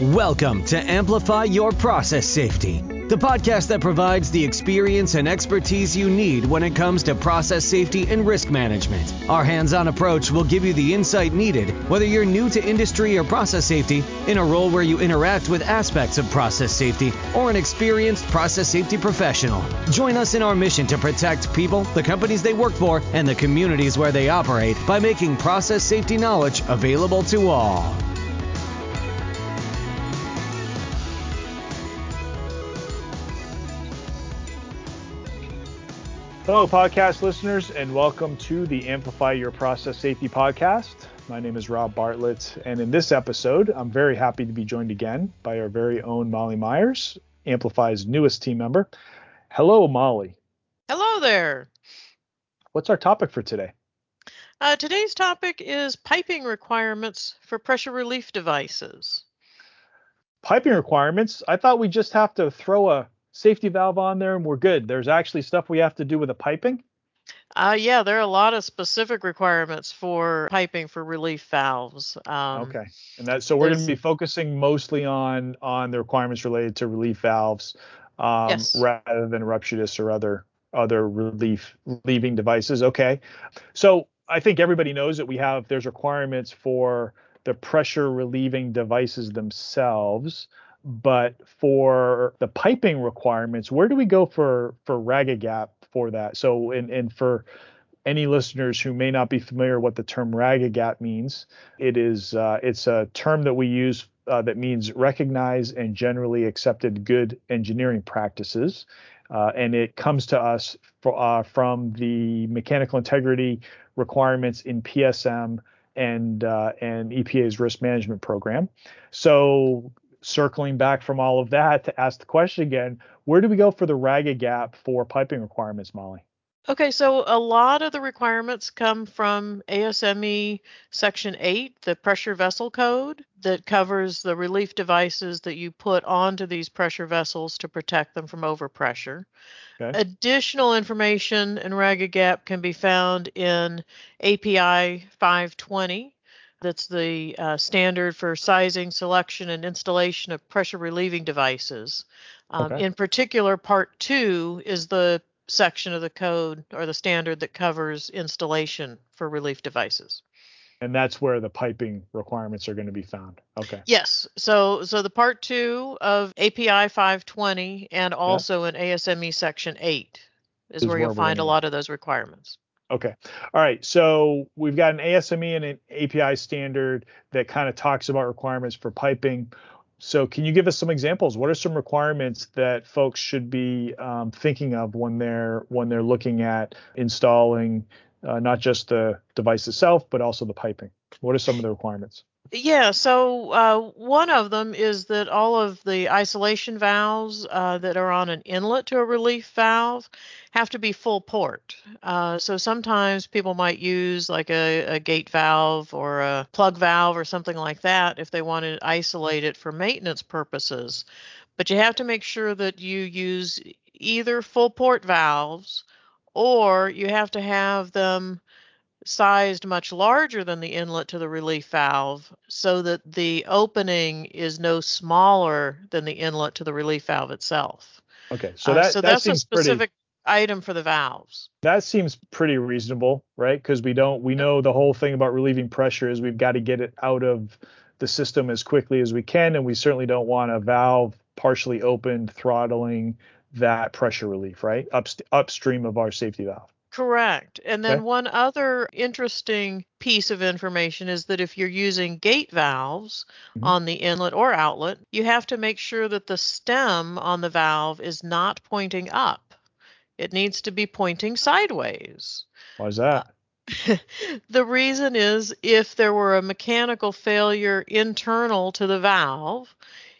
Welcome to Amplify Your Process Safety, the podcast that provides the experience and expertise you need when it comes to process safety and risk management. Our hands on approach will give you the insight needed, whether you're new to industry or process safety, in a role where you interact with aspects of process safety, or an experienced process safety professional. Join us in our mission to protect people, the companies they work for, and the communities where they operate by making process safety knowledge available to all. Hello, podcast listeners, and welcome to the Amplify Your Process Safety podcast. My name is Rob Bartlett, and in this episode, I'm very happy to be joined again by our very own Molly Myers, Amplify's newest team member. Hello, Molly. Hello there. What's our topic for today? Uh, today's topic is piping requirements for pressure relief devices. Piping requirements? I thought we just have to throw a safety valve on there and we're good. There's actually stuff we have to do with the piping. Uh, yeah, there are a lot of specific requirements for piping for relief valves. Um, okay, and that so we're going to be focusing mostly on on the requirements related to relief valves, um, yes. rather than rupturous or other other relief relieving devices. Okay, so I think everybody knows that we have there's requirements for the pressure relieving devices themselves but for the piping requirements, where do we go for for RAGAGEP for that? So, and and for any listeners who may not be familiar what the term ragged RAGAGEP means, it is uh, it's a term that we use uh, that means recognized and generally accepted good engineering practices, uh, and it comes to us for, uh, from the mechanical integrity requirements in PSM and uh, and EPA's risk management program. So circling back from all of that to ask the question again, where do we go for the Ragged RAGAGEP for piping requirements, Molly? Okay, so a lot of the requirements come from ASME Section 8, the pressure vessel code that covers the relief devices that you put onto these pressure vessels to protect them from overpressure. Okay. Additional information in RAGAGEP can be found in API 520, that's the uh, standard for sizing, selection, and installation of pressure relieving devices. Um, okay. In particular, part two is the section of the code or the standard that covers installation for relief devices. And that's where the piping requirements are going to be found. Okay. Yes. So so the part two of API 520 and also yeah. in ASME section eight is, is where, where you'll find a lot of those requirements. Okay. All right. So we've got an ASME and an API standard that kind of talks about requirements for piping. So can you give us some examples? What are some requirements that folks should be um, thinking of when they're when they're looking at installing uh, not just the device itself, but also the piping? What are some of the requirements? Yeah, so uh, one of them is that all of the isolation valves uh, that are on an inlet to a relief valve have to be full port. Uh, so sometimes people might use like a, a, gate valve or a plug valve or something like that if they want to isolate it for maintenance purposes. But you have to make sure that you use either full port valves or you have to have them sized much larger than the inlet to the relief valve so that the opening is no smaller than the inlet to the relief valve itself. Okay, so uh, that, uh, so that that's a specific pretty, item for the valves. That seems pretty reasonable, right? Because we don't we know the whole thing about relieving pressure is we've got to get it out of the system as quickly as we can, and we certainly don't want a valve partially opened throttling that pressure relief, right? Up, upstream of our safety valve. Correct. And then okay. one other interesting piece of information is that if you're using gate valves mm-hmm. on the inlet or outlet, you have to make sure that the stem on the valve is not pointing up. It needs to be pointing sideways. Why is that? the reason is if there were a mechanical failure internal to the valve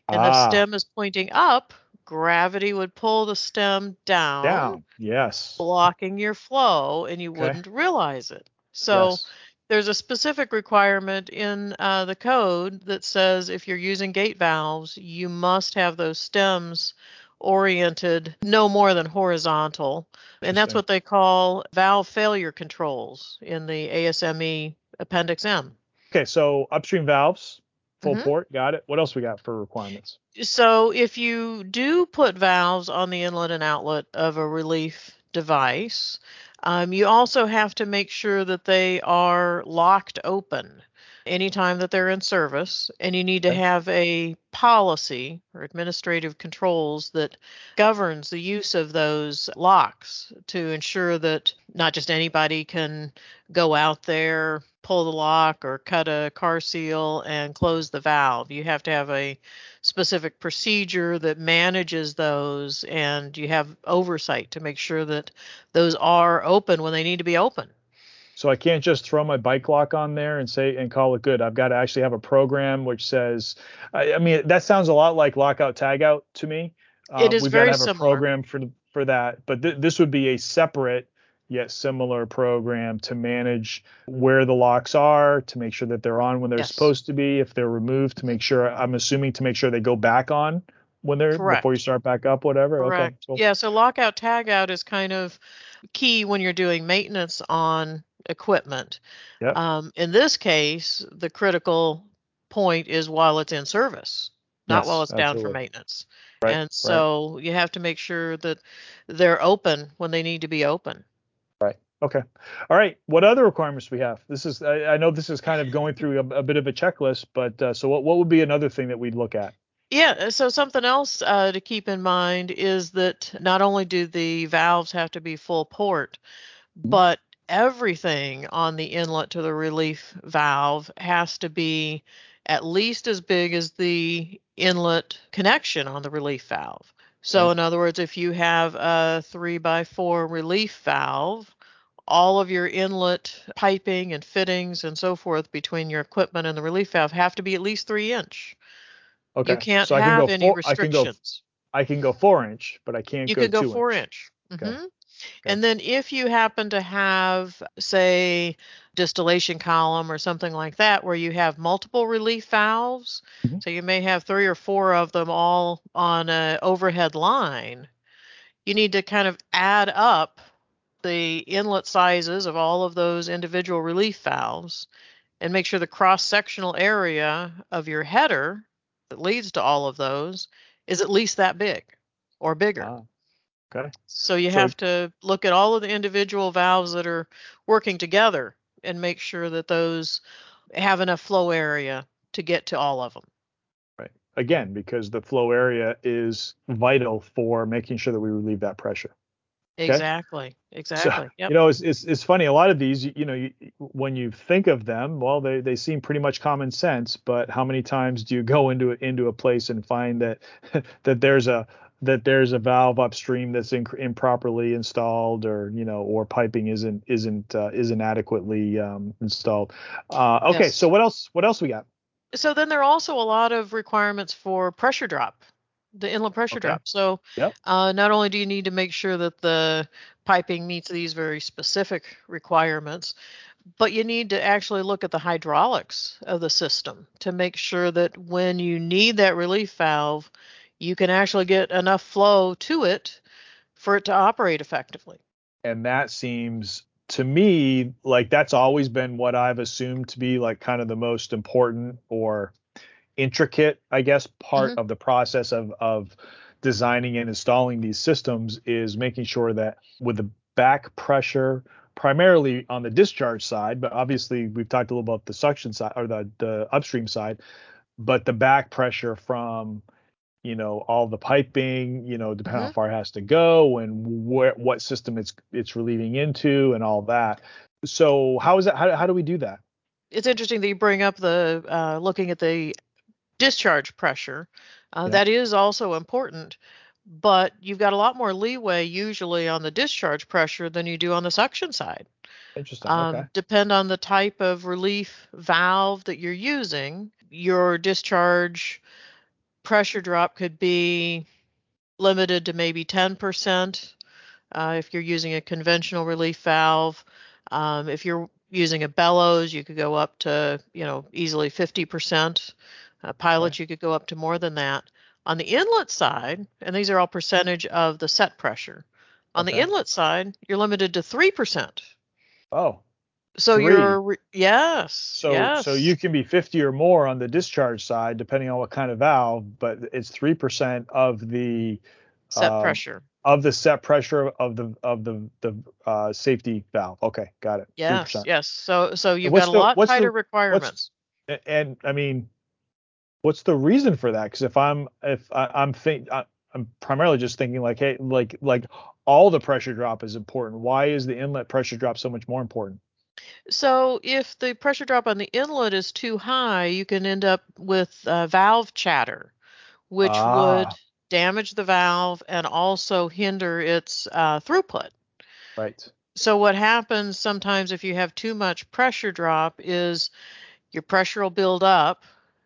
and ah. the stem is pointing up, gravity would pull the stem down. Down. Yes. Blocking your flow, and you okay. wouldn't realize it. So yes. there's a specific requirement in uh, the code that says if you're using gate valves, you must have those stems oriented no more than horizontal. And that's what they call valve failure controls in the ASME Appendix M. Okay, so upstream valves, Full mm-hmm. port, got it. What else we got for requirements? So if you do put valves on the inlet and outlet of a relief device, um, you also have to make sure that they are locked open anytime that they're in service, and you need to have a policy or administrative controls that governs the use of those locks to ensure that not just anybody can go out there, pull the lock, or cut a car seal and close the valve. You have to have a specific procedure that manages those, and you have oversight to make sure that those are open when they need to be open. So I can't just throw my bike lock on there and say and call it good. I've got to actually have a program which says, I, I mean, that sounds a lot like lockout tagout to me. Uh, it is we've very got to have similar. a program for for that, but th- this would be a separate yet similar program to manage where the locks are, to make sure that they're on when they're yes. supposed to be. If they're removed, to make sure I'm assuming to make sure they go back on when they're Correct. before you start back up, whatever. Correct. Okay. Cool. Yeah. So lockout tagout is kind of key when you're doing maintenance on equipment. Yep. Um, in this case, the critical point is while it's in service, not yes, while it's absolutely. down for maintenance. Right, and so right. you have to make sure that they're open when they need to be open. Okay. All right. What other requirements do we have? This is I, I know this is kind of going through a, a bit of a checklist, but uh, so what what would be another thing that we'd look at? Yeah, so something else uh, to keep in mind is that not only do the valves have to be full port, mm-hmm. but everything on the inlet to the relief valve has to be at least as big as the inlet connection on the relief valve. So, in other words, if you have a three by four relief valve, all of your inlet piping and fittings and so forth between your equipment and the relief valve have to be at least three inch. Okay. You can't so have can any four, restrictions. I can, go, I can go four inch, but I can't you go can go four inch. inch. Okay. Mm-hmm. Okay. And then if you happen to have, say, distillation column or something like that, where you have multiple relief valves, mm-hmm. so you may have three or four of them all on an overhead line, you need to kind of add up the inlet sizes of all of those individual relief valves and make sure the cross sectional area of your header that leads to all of those is at least that big or bigger. Ah. Okay. So you so, have to look at all of the individual valves that are working together and make sure that those have enough flow area to get to all of them. Right. Again, because the flow area is vital for making sure that we relieve that pressure. Exactly. Exactly. So, yep. You know, it's, it's, it's funny. A lot of these, you, you know, you, when you think of them, well, they, they seem pretty much common sense. But how many times do you go into into a place and find that that there's a that there's a valve upstream that's inc- improperly installed or you know or piping isn't isn't uh, isn't adequately um, installed uh, okay yes. so what else what else we got so then there are also a lot of requirements for pressure drop the inlet pressure okay. drop so yep. uh, not only do you need to make sure that the piping meets these very specific requirements but you need to actually look at the hydraulics of the system to make sure that when you need that relief valve you can actually get enough flow to it for it to operate effectively. And that seems to me like that's always been what I've assumed to be like kind of the most important or intricate, I guess, part mm-hmm. of the process of of designing and installing these systems is making sure that with the back pressure primarily on the discharge side, but obviously we've talked a little about the suction side or the, the upstream side, but the back pressure from you know all the piping you know depending mm-hmm. how far it has to go and where what system it's it's relieving into and all that so how is that how, how do we do that it's interesting that you bring up the uh, looking at the discharge pressure uh, yeah. that is also important but you've got a lot more leeway usually on the discharge pressure than you do on the suction side interesting um, okay. depend on the type of relief valve that you're using your discharge pressure drop could be limited to maybe 10% uh, if you're using a conventional relief valve. Um, if you're using a bellows, you could go up to, you know, easily 50%. Pilot, you could go up to more than that. On the inlet side, and these are all percentage of the set pressure. On okay. the inlet side, you're limited to 3%. Oh. So you you're yes. So yes. so you can be 50 or more on the discharge side, depending on what kind of valve, but it's three percent of the set uh, pressure of the set pressure of the of the the uh, safety valve. Okay, got it. Yes, 3%. yes. So so you've got a the, lot tighter the, requirements. And I mean, what's the reason for that? Because if I'm if I, am think I, I'm primarily just thinking like, hey, like like all the pressure drop is important. Why is the inlet pressure drop so much more important? So if the pressure drop on the inlet is too high, you can end up with uh, valve chatter, which ah. would damage the valve and also hinder its uh, throughput. Right. So what happens sometimes if you have too much pressure drop is your pressure will build up,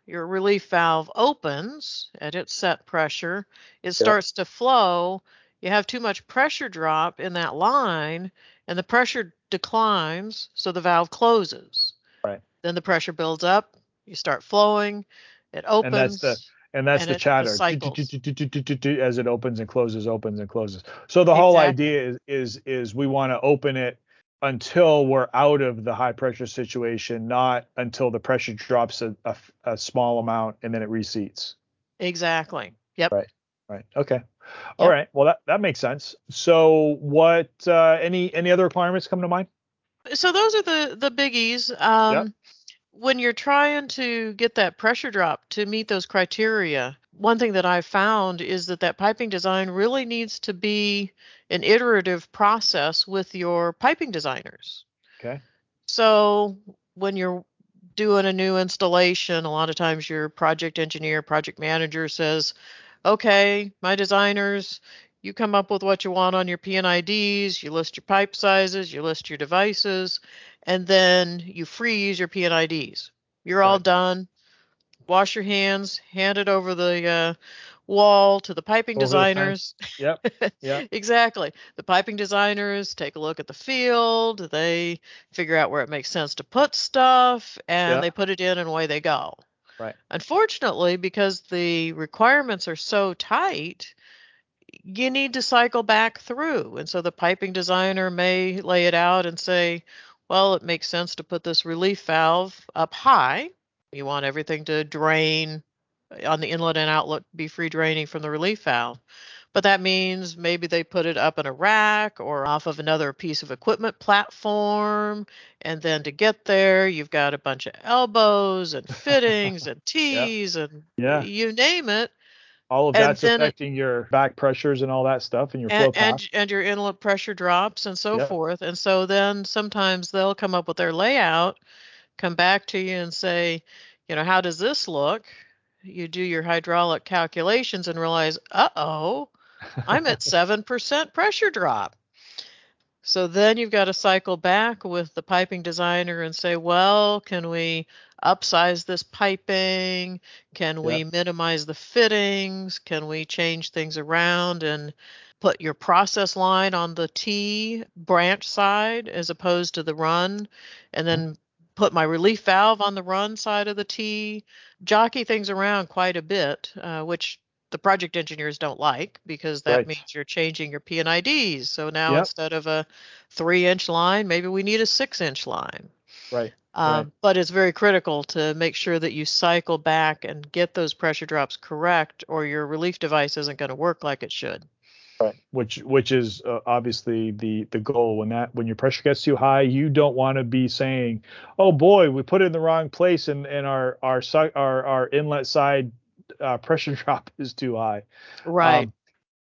your relief valve opens at its set pressure, it starts to flow, you have too much pressure drop in that line and the pressure declines, so the valve closes. Right. Then the pressure builds up, you start flowing, it opens. And that's the and that's and the chatter as it opens and closes, opens and closes. So the whole idea is is is we want to open it until we're out of the high pressure situation, not until the pressure drops a, a, a small amount and then it reseats. Exactly. Yep. Right. Right. Okay. All yep. right. Well, that, that makes sense. So, what uh, any any other requirements come to mind? So those are the the biggies. Um, yep. When you're trying to get that pressure drop to meet those criteria, one thing that I've found is that that piping design really needs to be an iterative process with your piping designers. Okay. So when you're doing a new installation, a lot of times your project engineer, project manager says, okay, my designers, you come up with what you want on your P&IDs, you list your pipe sizes, you list your devices, and then you freeze your P&IDs. You're right. all done. Wash your hands, hand it over the uh, wall to the piping over designers. The yep. Yep. exactly. The piping designers take a look at the field, they figure out where it makes sense to put stuff, and yep. they put it in and away they go. Right. Unfortunately, because the requirements are so tight, you need to cycle back through. And so the piping designer may lay it out and say, well, it makes sense to put this relief valve up high. You want everything to drain eh, on the inlet and outlet, be free draining from the relief valve. But that means maybe they put it up in a rack or off of another piece of equipment platform. And then to get there, you've got a bunch of elbows and fittings and tees and yeah. you name it. All of and that's affecting your back pressures and all that stuff and your and, flow path. And, and your inlet pressure drops and so forth. And so then sometimes they'll come up with their layout, come back to you and say, you know, how does this look? You do your hydraulic calculations and realize, uh oh, I'm at 7% pressure drop. So then you've got to cycle back with the piping designer and say, well, can we upsize this piping? Can we minimize the fittings? Can we change things around and put your process line on the T branch side as opposed to the run? And then put my relief valve on the run side of the T, jockey things around quite a bit, uh, which the project engineers don't like because that right. means you're changing your P&IDs. So now yep. instead of a three inch line, maybe we need a six inch line. Right. Um, right. But it's very critical to make sure that you cycle back and get those pressure drops correct, or your relief device isn't going to work like it should. Right. Which which is uh, obviously the the goal when that when your pressure gets too high, you don't want to be saying, "Oh boy, we put it in the wrong place and and our our our our inlet side uh, pressure drop is too high. Right. Um,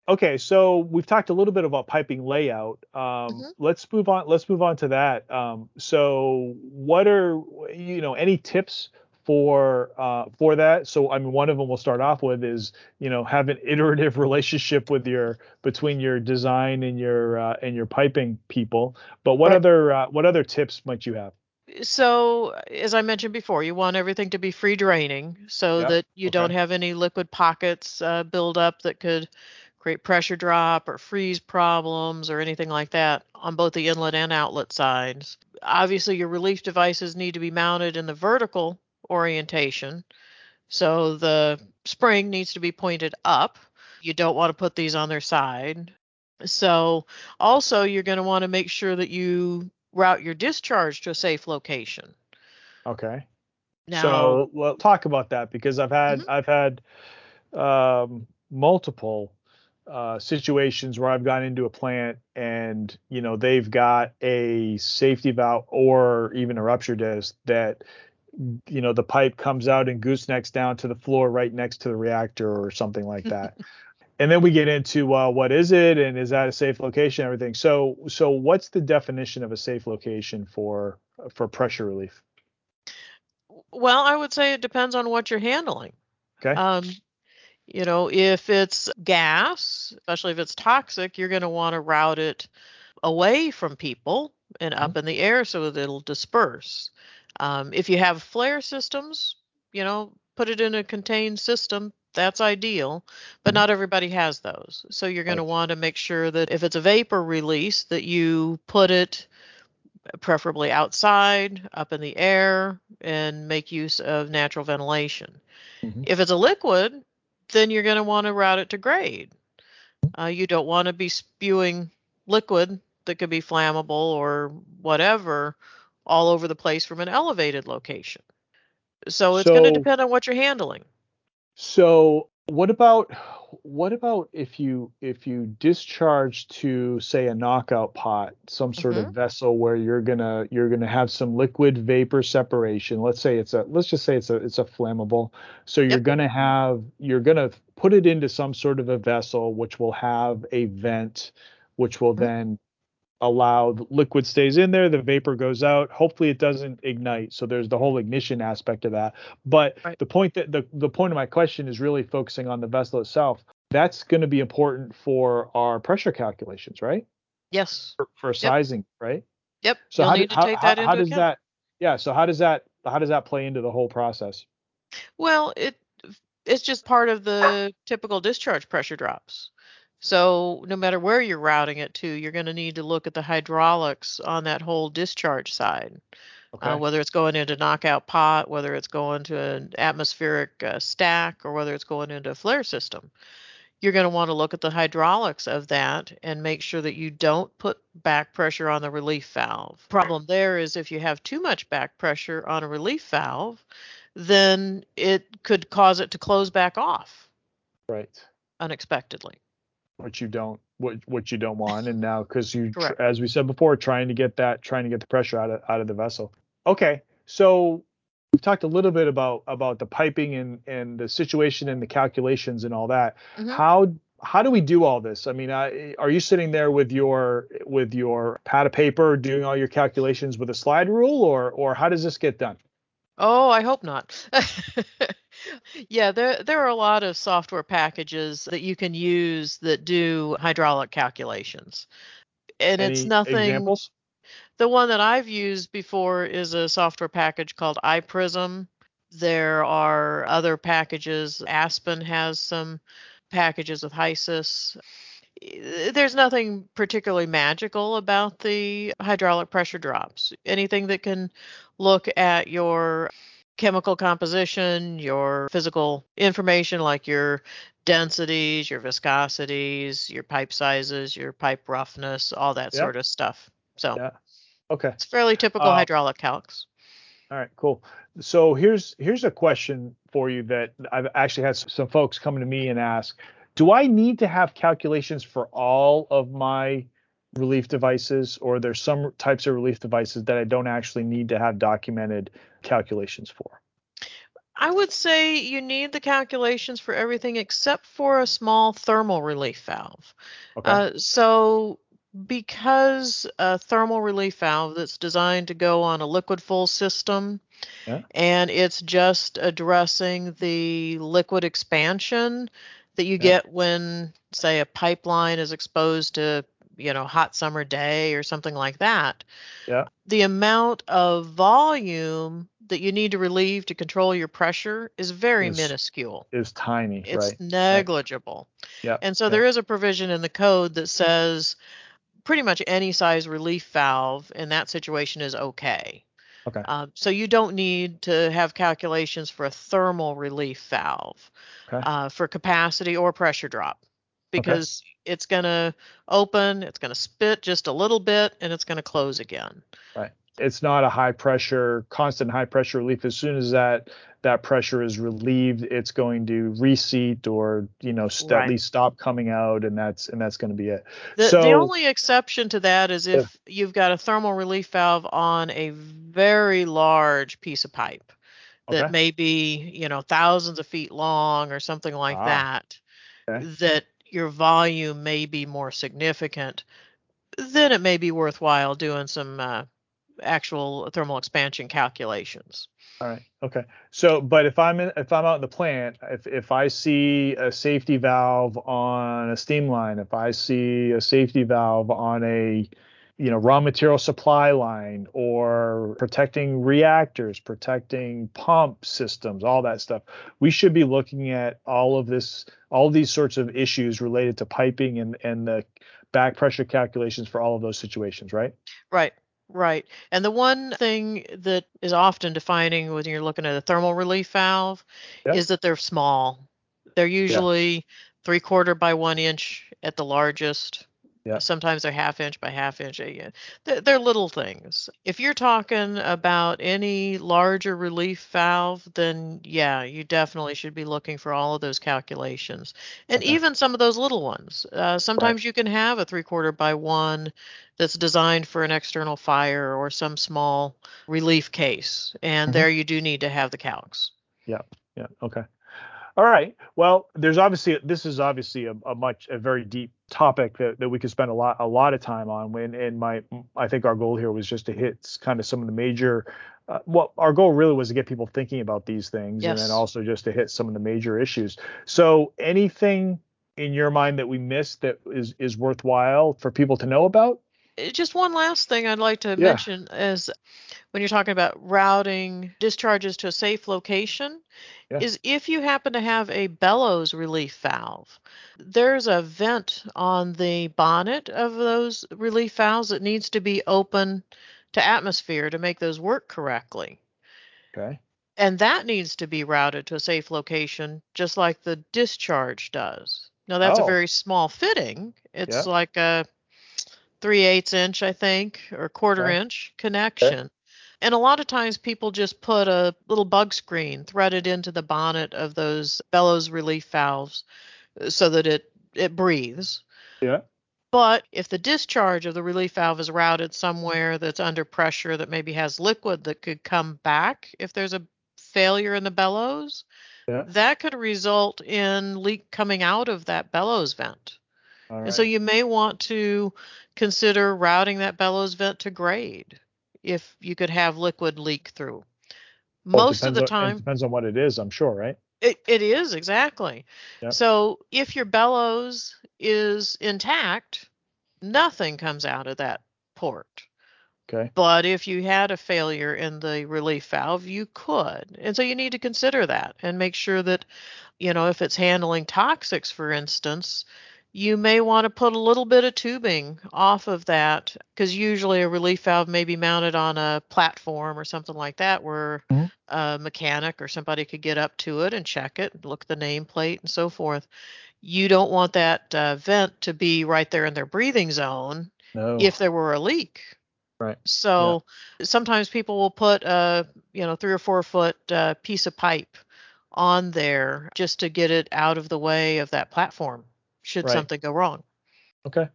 okay, so we've talked a little bit about piping layout. Um, mm-hmm. Let's move on. Let's move on to that. Um, so, what are you know any tips for uh, for that? So, I mean, one of them we'll start off with is you know have an iterative relationship with your between your design and your uh, and your piping people. But what right. other uh, what other tips might you have? so as I mentioned before, you want everything to be free draining so yep. that you okay. don't have any liquid pockets uh, build up that could create pressure drop or freeze problems or anything like that on both the inlet and outlet sides. Obviously, your relief devices need to be mounted in the vertical orientation. So the spring needs to be pointed up. You don't want to put these on their side. So also you're going to want to make sure that you route your discharge to a safe location. Okay. Now, so we'll talk about that because I've had mm-hmm. I've had um, multiple uh, situations where I've gone into a plant and you know they've got a safety valve or even a rupture disc that you know the pipe comes out and goosenecks down to the floor right next to the reactor or something like that. and then we get into uh, what is it and is that a safe location everything. So so what's the definition of a safe location for for pressure relief? Well i would say it depends on what you're handling. Okay. Um, you know if it's gas especially if it's toxic you're going to want to route it away from people and up mm-hmm. in the air so that it'll disperse um, if you have flare systems you know put it in a contained system that's ideal, but mm-hmm. not everybody has those. So you're going to want to make sure that if it's a vapor release that you put it preferably outside, up in the air and make use of natural ventilation. Mm-hmm. If it's a liquid, then you're going to want to route it to grade. Uh, you don't want to be spewing liquid that could be flammable or whatever all over the place from an elevated location. So it's so, going to depend on what you're handling. So what about what about if you if you discharge to say a knockout pot some sort mm-hmm. of vessel where you're gonna you're gonna have some liquid vapor separation let's say it's a let's just say it's a it's a flammable so you're yep. gonna have you're gonna put it into some sort of a vessel which will have a vent which will mm-hmm. then allow the liquid stays in there the vapor goes out. Hopefully it doesn't ignite. So there's the whole ignition aspect of that. But right. the point that the, the point of my question is really focusing on the vessel itself. That's going to be important for our pressure calculations right? Yes. For, for sizing yep. right? Yep. So You'll how, need to take how, how, how does account. that yeah so how does that how does that play into the whole process? Well it it's just part of the typical discharge pressure drops so no matter where you're routing it to, you're going to need to look at the hydraulics on that whole discharge side. Uh, okay. Uh, whether it's going into knockout pot, whether it's going to an atmospheric uh, stack, or whether it's going into a flare system. You're going to want to look at the hydraulics of that and make sure that you don't put back pressure on the relief valve. Problem there is if you have too much back pressure on a relief valve, then it could cause it to close back off. Right. Unexpectedly what you don't what what you don't want and now because you tr- as we said before trying to get that trying to get the pressure out of out of the vessel. Okay so we've talked a little bit about about the piping and and the situation and the calculations and all that. Mm-hmm. how how do we do all this? I mean I, are you sitting there with your with your pad of paper doing all your calculations with a slide rule or or how does this get done? Oh i hope not yeah, there there are a lot of software packages that you can use that do hydraulic calculations. And Any it's nothing examples? The one that I've used before is a software package called iPRSM. There are other packages. Aspen has some packages with HYSYS. Eh, there's nothing particularly magical about the hydraulic pressure drops. Anything that can look at your chemical composition, your physical information like your densities, your viscosities, your pipe sizes, your pipe roughness, all that sort of stuff. So, yeah. okay, it's fairly typical uh, hydraulic calcs. All right, cool. So here's here's a question for you that I've actually had some folks come to me and ask, do I need to have calculations for all of my relief devices or there's some types of relief devices that I don't actually need to have documented calculations for? I would say you need the calculations for everything except for a small thermal relief valve. Okay. Uh, so because a thermal relief valve that's designed to go on a liquid full system yeah. and it's just addressing the liquid expansion that you yeah. get when say a pipeline is exposed to you know hot summer day or something like that yeah the amount of volume that you need to relieve to control your pressure is very is, minuscule is tiny it's right negligible yeah and so yeah. there is a provision in the code that says pretty much any size relief valve in that situation is okay Okay. Um, so you don't need to have calculations for a thermal relief valve okay. uh, for capacity or pressure drop. Because okay. it's going to open, it's going to spit just a little bit, and it's going to close again. Right. It's not a high pressure, constant high pressure relief. As soon as that that pressure is relieved, it's going to reseat or you know st- right. at least stop coming out, and that's and that's going to be it. The, so, the only exception to that is if, if you've got a thermal relief valve on a very large piece of pipe that okay. may be you know thousands of feet long or something like ah, that. Okay. That your volume may be more significant, then it may be worthwhile doing some uh, actual thermal expansion calculations. All right. Okay. So, but if I'm in, if I'm out in the plant, if if I see a safety valve on a steam line, if I see a safety valve on a you know raw material supply line or protecting reactors protecting pump systems all that stuff we should be looking at all of this all of these sorts of issues related to piping and and the back pressure calculations for all of those situations right right Right. And the one thing that is often defining when you're looking at a thermal relief valve yep. is that they're small. They're usually yeah. three quarter by one inch at the largest. Yeah. Sometimes they're half inch by half inch. Yeah. They're, they're little things. If you're talking about any larger relief valve, then yeah, you definitely should be looking for all of those calculations. And okay. even some of those little ones. Uh, sometimes right. you can have a three quarter by one that's designed for an external fire or some small relief case. And mm-hmm. there you do need to have the calcs. Yeah. Yeah. Okay. All right. Well, there's obviously this is obviously a, a, much a very deep topic that, that we could spend a lot a lot of time on. When and my I think our goal here was just to hit kind of some of the major. Uh, well, our goal really was to get people thinking about these things, yes. and then also just to hit some of the major issues. So, anything in your mind that we missed that is is worthwhile for people to know about? Uh, just one last thing I'd like to yeah. mention is when you're talking about routing discharges to a safe location yeah. is if you happen to have a bellows relief valve there's a vent on the bonnet of those relief valves that needs to be open to atmosphere to make those work correctly okay and that needs to be routed to a safe location just like the discharge does now that's oh. a very small fitting it's yeah. like a three eighths inch, I think, or quarter okay. inch connection. Okay. And a lot of times people just put a little bug screen threaded into the bonnet of those bellows relief valves uh, so that it it breathes. Yeah. But if the discharge of the relief valve is routed somewhere that's under pressure that maybe has liquid that could come back if there's a failure in the bellows, yeah. that could result in leak coming out of that bellows vent. And so you may want to consider routing that bellows vent to grade if you could have liquid leak through. Well, Most of the time, on, depends on what it is, I'm sure, right? It, it is exactly. Yep. So if your bellows is intact, nothing comes out of that port. Okay. But if you had a failure in the relief valve, you could. And so you need to consider that and make sure that, you know, if it's handling toxics, for instance, you may want to put a little bit of tubing off of that because usually a relief valve may be mounted on a platform or something like that where mm-hmm. a mechanic or somebody could get up to it and check it, look at the nameplate and so forth. You don't want that uh, vent to be right there in their breathing zone no. if there were a leak. Right. So yeah. sometimes people will put a you know three or four foot uh, piece of pipe on there just to get it out of the way of that platform should right. something go wrong. Okay.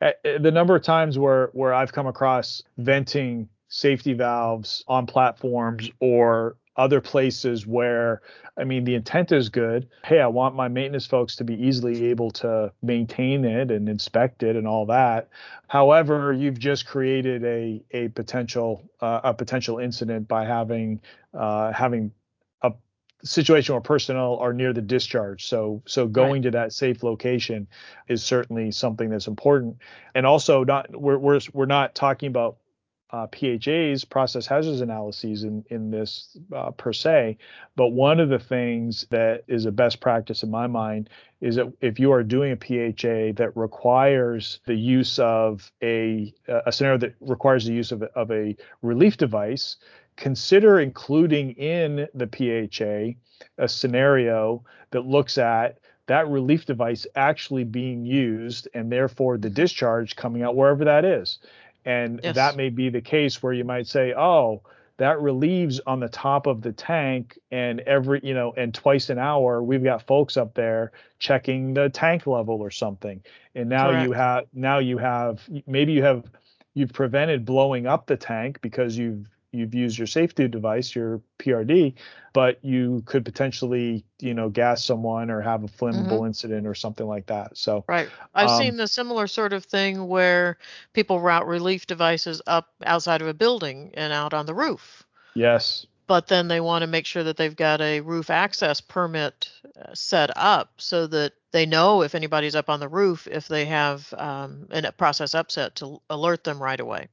The number of times where where I've come across venting safety valves on platforms or other places where I mean the intent is good. Hey, I want my maintenance folks to be easily able to maintain it and inspect it and all that. However, you've just created a a potential uh, a potential incident by having uh, having situation where personnel are near the discharge. So so going right. to that safe location is certainly something that's important. And also not we're we're we're not talking about uh, PHAs, process hazards analyses in in this uh, per se, but one of the things that is a best practice in my mind is that if you are doing a PHA that requires the use of a a scenario that requires the use of, of a relief device, consider including in the PHA a scenario that looks at that relief device actually being used and therefore the discharge coming out wherever that is. And yes. that may be the case where you might say, oh, that relieves on the top of the tank and every you know and twice an hour we've got folks up there checking the tank level or something and now Correct. you have now you have maybe you have you've prevented blowing up the tank because you've you've used your safety device, your PRD, but you could potentially, you know, gas someone or have a flammable mm-hmm. incident or something like that. So right, I've um, seen the similar sort of thing where people route relief devices up outside of a building and out on the roof. Yes. But then they want to make sure that they've got a roof access permit uh, set up so that they know if anybody's up on the roof if they have um, a process upset to alert them right away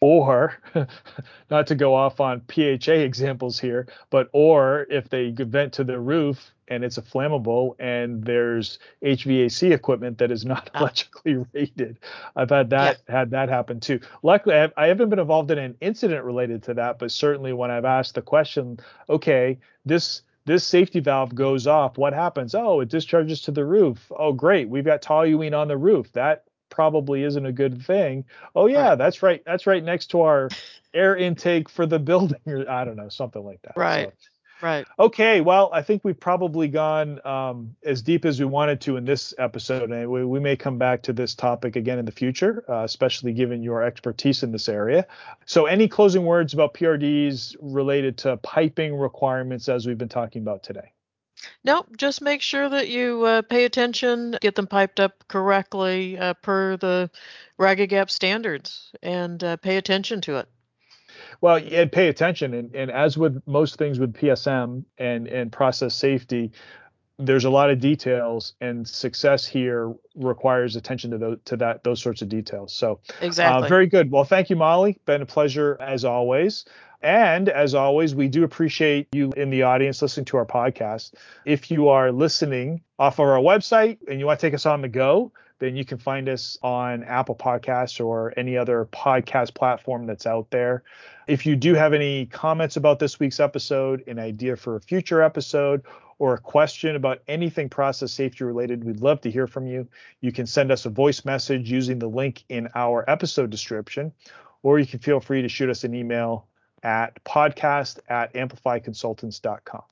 or not to go off on PHA examples here, but or if they vent to the roof and it's a flammable and there's HVAC equipment that is not ah. electrically rated. I've had that yeah. had that happen too. Luckily, I, I haven't been involved in an incident related to that, but certainly when I've asked the question, okay, this this safety valve goes off. What happens? Oh, it discharges to the roof. Oh, great. We've got toluene on the roof. That probably isn't a good thing. Oh yeah, right. that's right. That's right next to our air intake for the building or I don't know, something like that. Right. So, right. Okay, well, I think we've probably gone um, as deep as we wanted to in this episode, and we, we may come back to this topic again in the future, uh, especially given your expertise in this area. So, any closing words about PRDs related to piping requirements as we've been talking about today? Nope, just make sure that you uh, pay attention, get them piped up correctly uh, per the RAGAGEP standards, and uh, pay attention to it. Well, and pay attention, and, and as with most things with PSM and and process safety, there's a lot of details, and success here requires attention to those to that those sorts of details. So, exactly, uh, very good. Well, thank you, Molly. Been a pleasure as always. And as always, we do appreciate you in the audience listening to our podcast. If you are listening off of our website and you want to take us on the go, then you can find us on Apple Podcasts or any other podcast platform that's out there. If you do have any comments about this week's episode, an idea for a future episode, or a question about anything process safety related, we'd love to hear from you. You can send us a voice message using the link in our episode description, or you can feel free to shoot us an email at podcast at amplifyconsultants.com.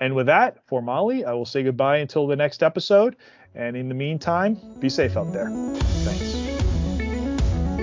And with that, for Molly, I will say goodbye until the next episode. And in the meantime, be safe out there.